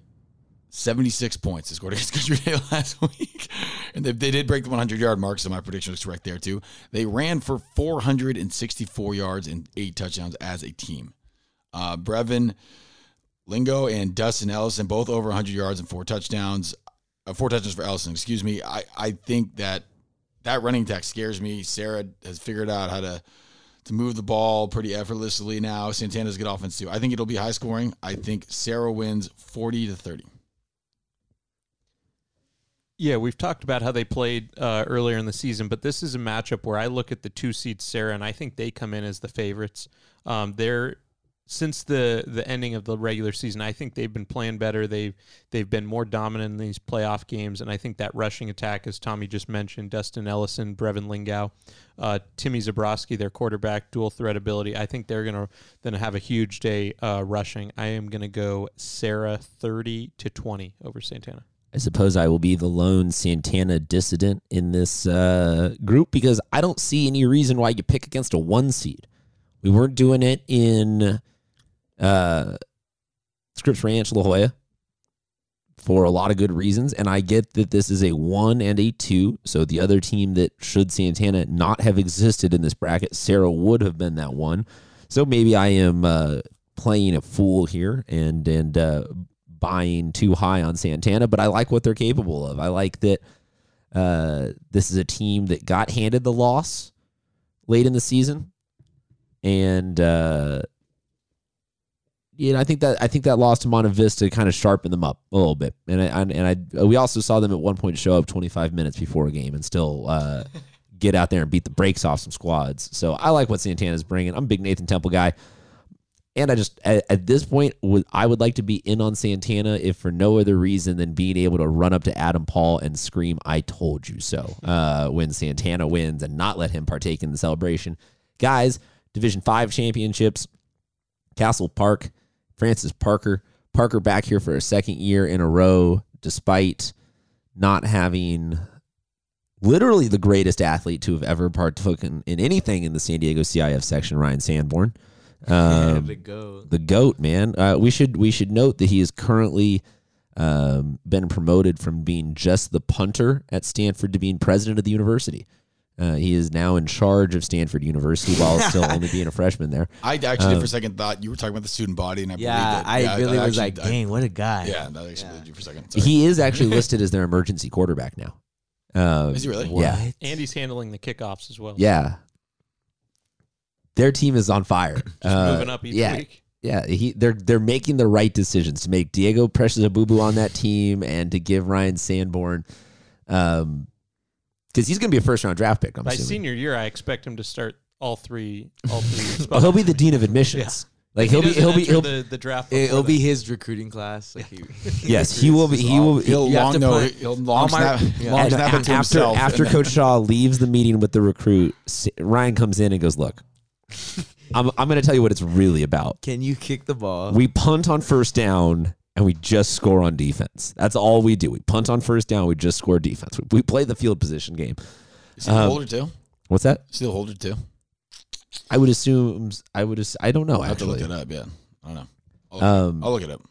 76 points they scored against Country Day last week. And they, they did break the 100 yard mark, so my prediction was correct there, too. They ran for 464 yards and eight touchdowns as a team. Uh, Brevin Lingo and Dustin Ellison, both over 100 yards and four touchdowns. Uh, four touchdowns for Ellison, excuse me. I, I think that that running attack scares me. Serra has figured out how to to move the ball pretty effortlessly now. Santana's good offense too. I think it'll be high scoring. I think Serra wins 40 to 30. Yeah, we've talked about how they played uh, earlier in the season, but this is a matchup where I look at the two seed Serra, and I think they come in as the favorites. Um, they're since the the ending of the regular season, I think they've been playing better. They've they've been more dominant in these playoff games, and I think that rushing attack, as Tommy just mentioned, Dustin Ellison, Brevin Lingau, uh, Timmy Zabrowski, their quarterback, dual threat ability. I think they're gonna gonna have a huge day uh, rushing. I am gonna go Serra thirty to twenty over Santana. I suppose I will be the lone Santana dissident in this uh, group because I don't see any reason why you pick against a one seed. We weren't doing it in uh, Scripps Ranch, La Jolla for a lot of good reasons. And I get that this is a one and a two. So the other team that should Santana not have existed in this bracket, Serra would have been that one. So maybe I am uh, playing a fool here and and uh, buying too high on Santana, but I like what they're capable of. I like that uh, this is a team that got handed the loss late in the season, and uh, yeah, I think that I think that loss to Monte Vista kind of sharpened them up a little bit, and I, and I we also saw them at one point show up 25 minutes before a game and still uh, get out there and beat the brakes off some squads. So I like what Santana's bringing. I'm a big Nathan Temple guy. And I just at, at this point would I would like to be in on Santana if for no other reason than being able to run up to Adam Paul and scream "I told you so" uh, when Santana wins and not let him partake in the celebration. Guys, Division Five championships, Castle Park, Francis Parker, Parker back here for a second year in a row, despite not having literally the greatest athlete to have ever partaken in anything in the San Diego CIF section, Ryan Sanborn. Um, the go. the goat man. Uh, we should we should note that he has currently um, been promoted from being just the punter at Stanford to being president of the university. Uh, he is now in charge of Stanford University while still only being a freshman there. I actually, Um, for a second, thought you were talking about the student body, and I Yeah, believed it. I Yeah, really was actually- like, dang, what a guy. Yeah, I actually believed you for a second. Sorry. He is actually listed as their emergency quarterback now. Uh, Is he really? Yeah. What? Andy's handling the kickoffs as well. Yeah. Their team is on fire. Just Uh, moving up each yeah, week. Yeah, he they're they're making the right decisions to make Diego Precious Abubu on that team and to give Ryan Sanborn, um, because he's going to be a first round draft pick. I'm By assuming. senior year, I expect him to start all three. All three. Well, oh, he'll be the dean of admissions. Like he'll be doesn't he'll be he'll the, the draft. It, before will be his recruiting class. Like he, yes he will be he will. He'll You have long to no, put he'll long snap, yeah. long and snap a- it to after himself. after Coach Shaw leaves the meeting with the recruit, Ryan comes in and goes, "Look, I'm I'm going to tell you what it's really about. Can you kick the ball? We punt on first down." And we just score on defense. That's all we do. We punt on first down. We just score defense. We, we play the field position game. Is he um, holder too? What's that? Is he the holder too? I would assume. I would. ass- I don't know. I'll have to Actually, look it up. Yeah, I don't know. I'll look, Um, I'll look it up.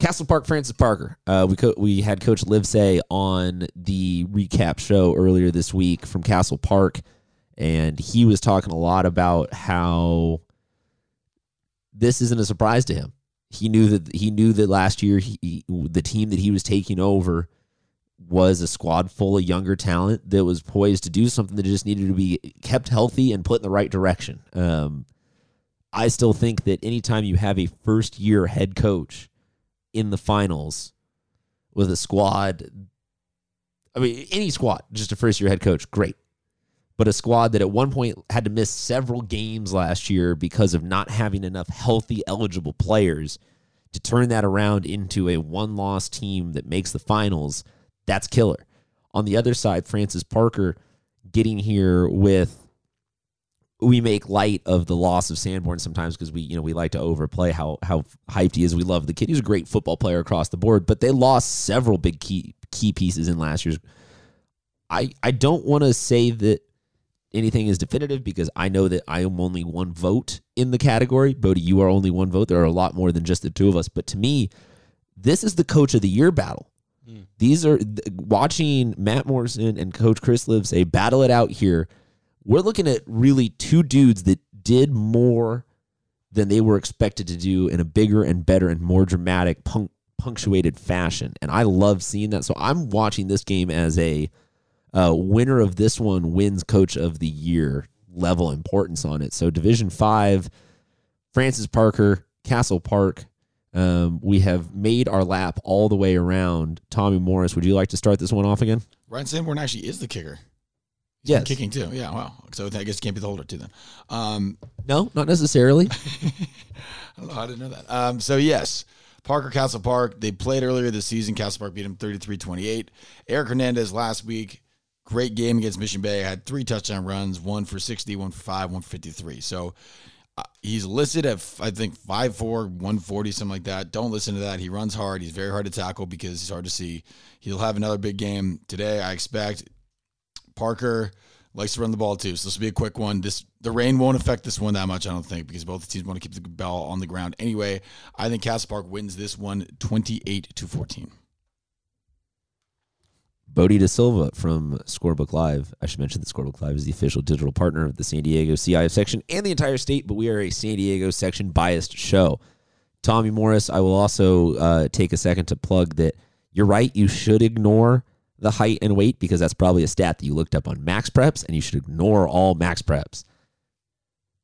Castle Park Francis Parker. Uh, we co- we had Coach Livesay on the recap show earlier this week from Castle Park, and he was talking a lot about how this isn't a surprise to him. He knew that he knew that last year he, the team that he was taking over was a squad full of younger talent that was poised to do something that just needed to be kept healthy and put in the right direction. Um, I still think that anytime you have a first year head coach in the finals with a squad, I mean, any squad, just a first year head coach, great. But a squad that at one point had to miss several games last year because of not having enough healthy, eligible players to turn that around into a one loss team that makes the finals, that's killer. On the other side, Francis Parker getting here with we make light of the loss of Sanborn sometimes because we, you know, we like to overplay how how hyped he is. We love the kid. He's a great football player across the board, but they lost several big key key pieces in last year's. I I don't want to say that anything is definitive because I know that I am only one vote in the category. Bodie, you are only one vote. There are a lot more than just the two of us. But to me, this is the coach of the year battle. Hmm. These are watching Matt Morrison and Coach Chris Livesay battle it out here. We're looking at really two dudes that did more than they were expected to do in a bigger and better and more dramatic punc- punctuated fashion. And I love seeing that. So I'm watching this game as a uh, winner of this one wins coach of the year level importance on it. So Division Five, Francis Parker, Castle Park. Um, we have made our lap all the way around. Tommy Morris, would you like to start this one off again? Ryan Sanborn actually is the kicker. He's Yes. kicking too. Yeah, wow. So I guess he can't be the holder too then. Um, No, not necessarily. I don't know. I didn't know that. Um, so yes, Parker Castle Park. They played earlier this season. Castle Park beat him 33-28. Eric Hernandez last week, great game against Mission Bay. Had three touchdown runs, one for 60, one for five, one for 53. So uh, he's listed at I think 5'4", 140, something like that. Don't listen to that. He runs hard. He's very hard to tackle because he's hard to see. He'll have another big game today. I expect. Parker likes to run the ball too, so this will be a quick one. This the rain won't affect this one that much, I don't think, because both teams want to keep the ball on the ground anyway. I think Castle Park wins this one 28 to 14. Bodie De Silva from Scorebook Live. I should mention that Scorebook Live is the official digital partner of the San Diego CIF section and the entire state, but we are a San Diego section biased show. Tommy Morris, I will also uh, take a second to plug that you're right. You should ignore the height and weight because that's probably a stat that you looked up on Max Preps, and you should ignore all Max Preps.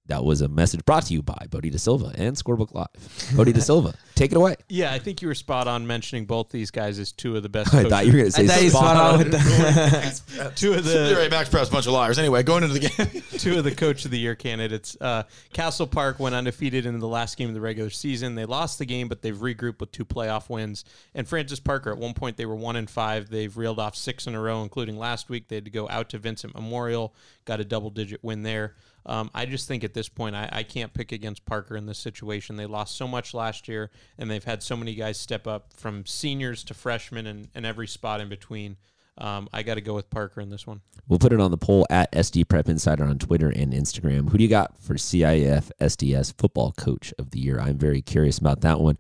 That was a message brought to you by Bodie De Silva and Scorebook Live. Bodie De Silva, take it away. Yeah, I think you were spot on mentioning both these guys as two of the best. I coaches. thought you were going to say I thought spot spot on on. with that. two of You're the right, Max Preps, bunch of liars. Anyway, going into the game. two of the coach of the year candidates. Uh, Castle Park went undefeated in the last game of the regular season. They lost the game, but they've regrouped with two playoff wins. And Francis Parker, at one point, they were one and five. They've reeled off six in a row, including last week. They had to go out to Vincent Memorial, got a double digit win there. Um, I just think at this point, I, I can't pick against Parker in this situation. They lost so much last year, and they've had so many guys step up from seniors to freshmen and, and every spot in between. Um, I got to go with Parker in this one. We'll put it on the poll at SD Prep Insider on Twitter and Instagram. Who do you got for CIF SDS Football Coach of the Year? I'm very curious about that one.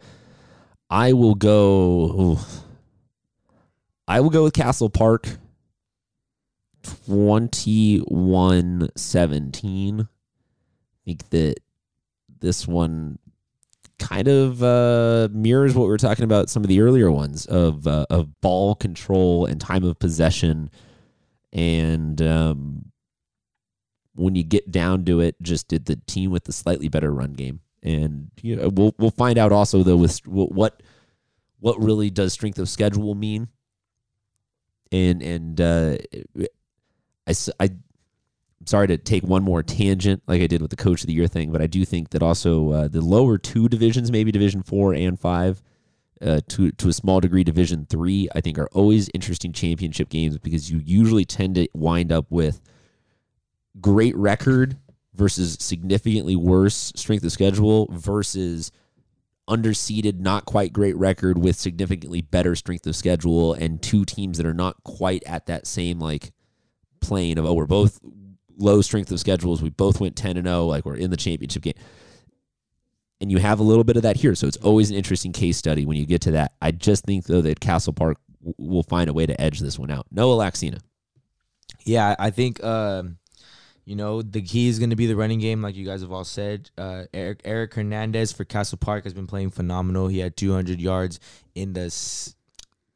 I will go. ooh. I will go with Castle Park 21 17. I think that this one kind of uh, mirrors what we were talking about some of the earlier ones of uh, of ball control and time of possession. And um, when you get down to it just did the team with the slightly better run game. And you know, we'll we'll find out also though with what what really does strength of schedule mean. And and uh, I, I I'm sorry to take one more tangent like I did with the coach of the year thing, but I do think that also uh, the lower two divisions, maybe Division four and five, uh, to to a small degree Division three, I think are always interesting championship games because you usually tend to wind up with great record versus significantly worse strength of schedule versus underseeded, not quite great record with significantly better strength of schedule, and two teams that are not quite at that same like plane of oh we're both low strength of schedules. We both went 10 and 0, like we're in the championship game. And you have a little bit of that here. So it's always an interesting case study when you get to that. I just think, though, that Castle Park w- will find a way to edge this one out. Noah Laxina. Yeah, I think um, you know the key is going to be the running game, like you guys have all said. Uh, Eric Eric Hernandez for Castle Park has been playing phenomenal. He had 200 yards in the s-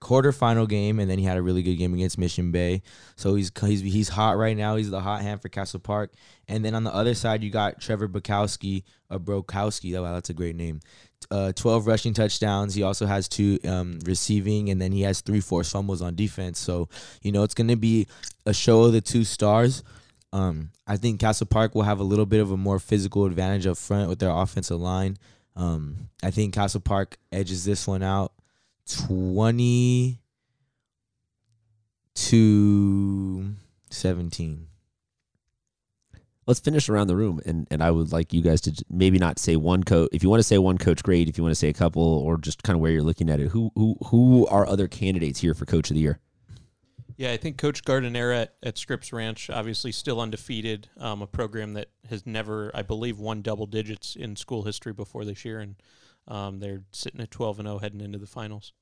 quarterfinal game, and then he had a really good game against Mission Bay. So he's he's he's hot right now. He's the hot hand for Castle Park. And then on the other side, you got Trevor Bukowski, uh, Brokowski. Oh, wow, that's a great name. Uh, 12 rushing touchdowns. He also has two um, receiving, and then he has three forced fumbles on defense. So, you know, it's going to be a show of the two stars. Um, I think Castle Park will have a little bit of a more physical advantage up front with their offensive line. Um, I think Castle Park edges this one out 20 to 17. Let's finish around the room. And, and I would like you guys to maybe not say one coach. If you want to say one coach, great. If you want to say a couple or just kind of where you're looking at it, who, who, who are other candidates here for coach of the year? Yeah, I think Coach Gardinera at, at Scripps Ranch, obviously still undefeated, um, a program that has never, I believe, won double digits in school history before this year, and um, they're sitting at 12 and 0 heading into the finals.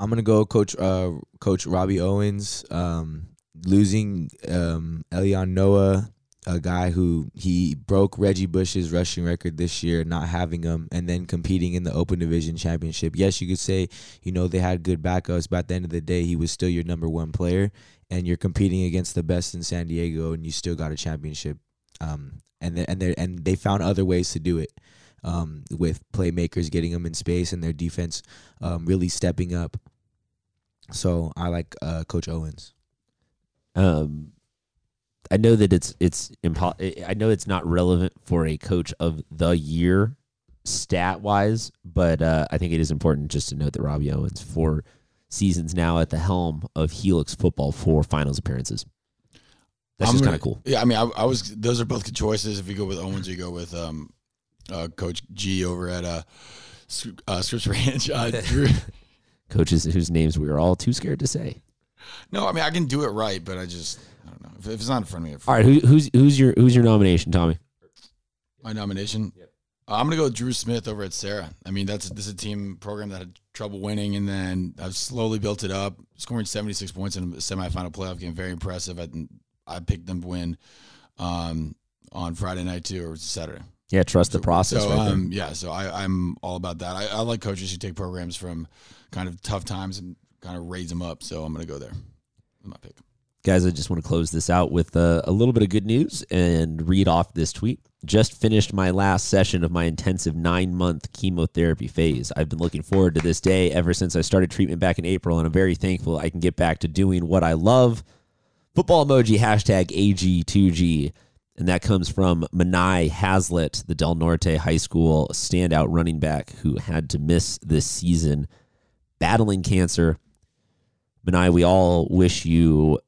I'm gonna go coach uh coach Robbie Owens. Um losing um Elion Noah, a guy who he broke Reggie Bush's rushing record this year, not having him and then competing in the open division championship. Yes, you could say, you know, they had good backups, but at the end of the day he was still your number one player and you're competing against the best in San Diego and you still got a championship. Um and and they and they found other ways to do it. Um, with playmakers getting them in space and their defense um, really stepping up. So I like uh, Coach Owens. Um, I know that it's it's impo- I know it's not relevant for a coach of the year stat wise, but uh, I think it is important just to note that Robbie Owens for seasons now at the helm of Helix football for finals appearances. That's I'm just kind of cool. Yeah, I mean, I, I was. Those are both good choices. If you go with Owens, you go with um, uh, Coach G over at uh, uh Scripps Ranch. Uh, Drew. Coaches whose names we are all too scared to say. No, I mean I can do it right, but I just I don't know if, if it's not in front of me. All right, who, who's who's your who's your nomination, Tommy? my nomination. Uh, I'm gonna go with Drew Smith over at Serra. I mean, that's this is a team program that had trouble winning, and then I've slowly built it up, scoring 76 points in a semifinal playoff game. Very impressive. I I picked them to win um, on Friday night too, or Saturday. Yeah, trust the process. So right um, yeah, so I, I'm all about that. I, I like coaches who take programs from kind of tough times and kind of raise them up. So I'm gonna go there. My pick. Guys, I just want to close this out with uh, a little bit of good news and read off this tweet. Just finished my last session of my intensive nine month chemotherapy phase. I've been looking forward to this day ever since I started treatment back in April, and I'm very thankful I can get back to doing what I love. Football emoji hashtag AG2G. And that comes from Manai Hazlitt, the Del Norte High School standout running back who had to miss this season battling cancer. Manai, we all wish you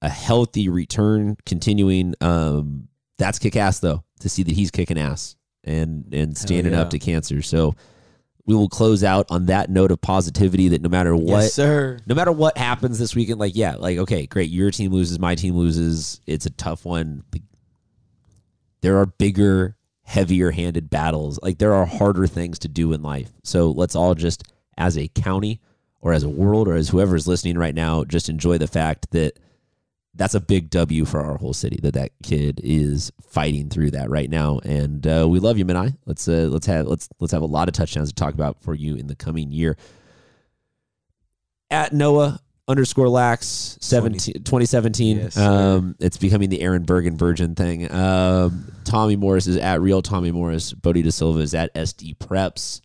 a healthy return, continuing. Um, that's kick ass though to see that he's kicking ass and and standing yeah. up to cancer. So we will close out on that note of positivity. That no matter what, Yes, sir. no matter what happens this weekend, like yeah, like okay, great, your team loses, my team loses. It's a tough one. There are bigger, heavier handed battles. Like there are harder things to do in life. So let's all just, as a county or as a world or as whoever is listening right now, just enjoy the fact that that's a big W for our whole city that that kid is fighting through that right now. And uh, we love you, Manai. Let's uh, let's have let's let's have a lot of touchdowns to talk about for you in the coming year. At Noah underscore lax 17, 2017. Yes, um, it's becoming the Aaron Bergen Virgin thing. Um, Tommy Morris is at real Tommy Morris. Bodie De Silva is at SD Preps.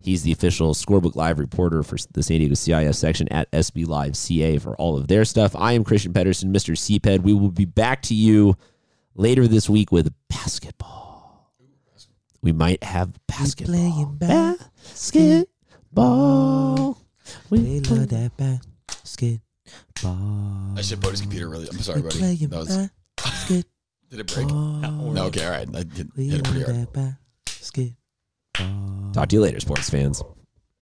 He's the official Scorebook Live reporter for the San Diego CIF section at SB Live CA for all of their stuff. I am Christian Pedersen, Mr. CPED. We will be back to you later this week with basketball. We might have basketball. We playing basketball. They love that basketball. I should Bodie's computer really. I'm sorry, buddy. That was, did it break? No, okay, all right. I hit, hit it pretty hard. Talk to you later, sports fans.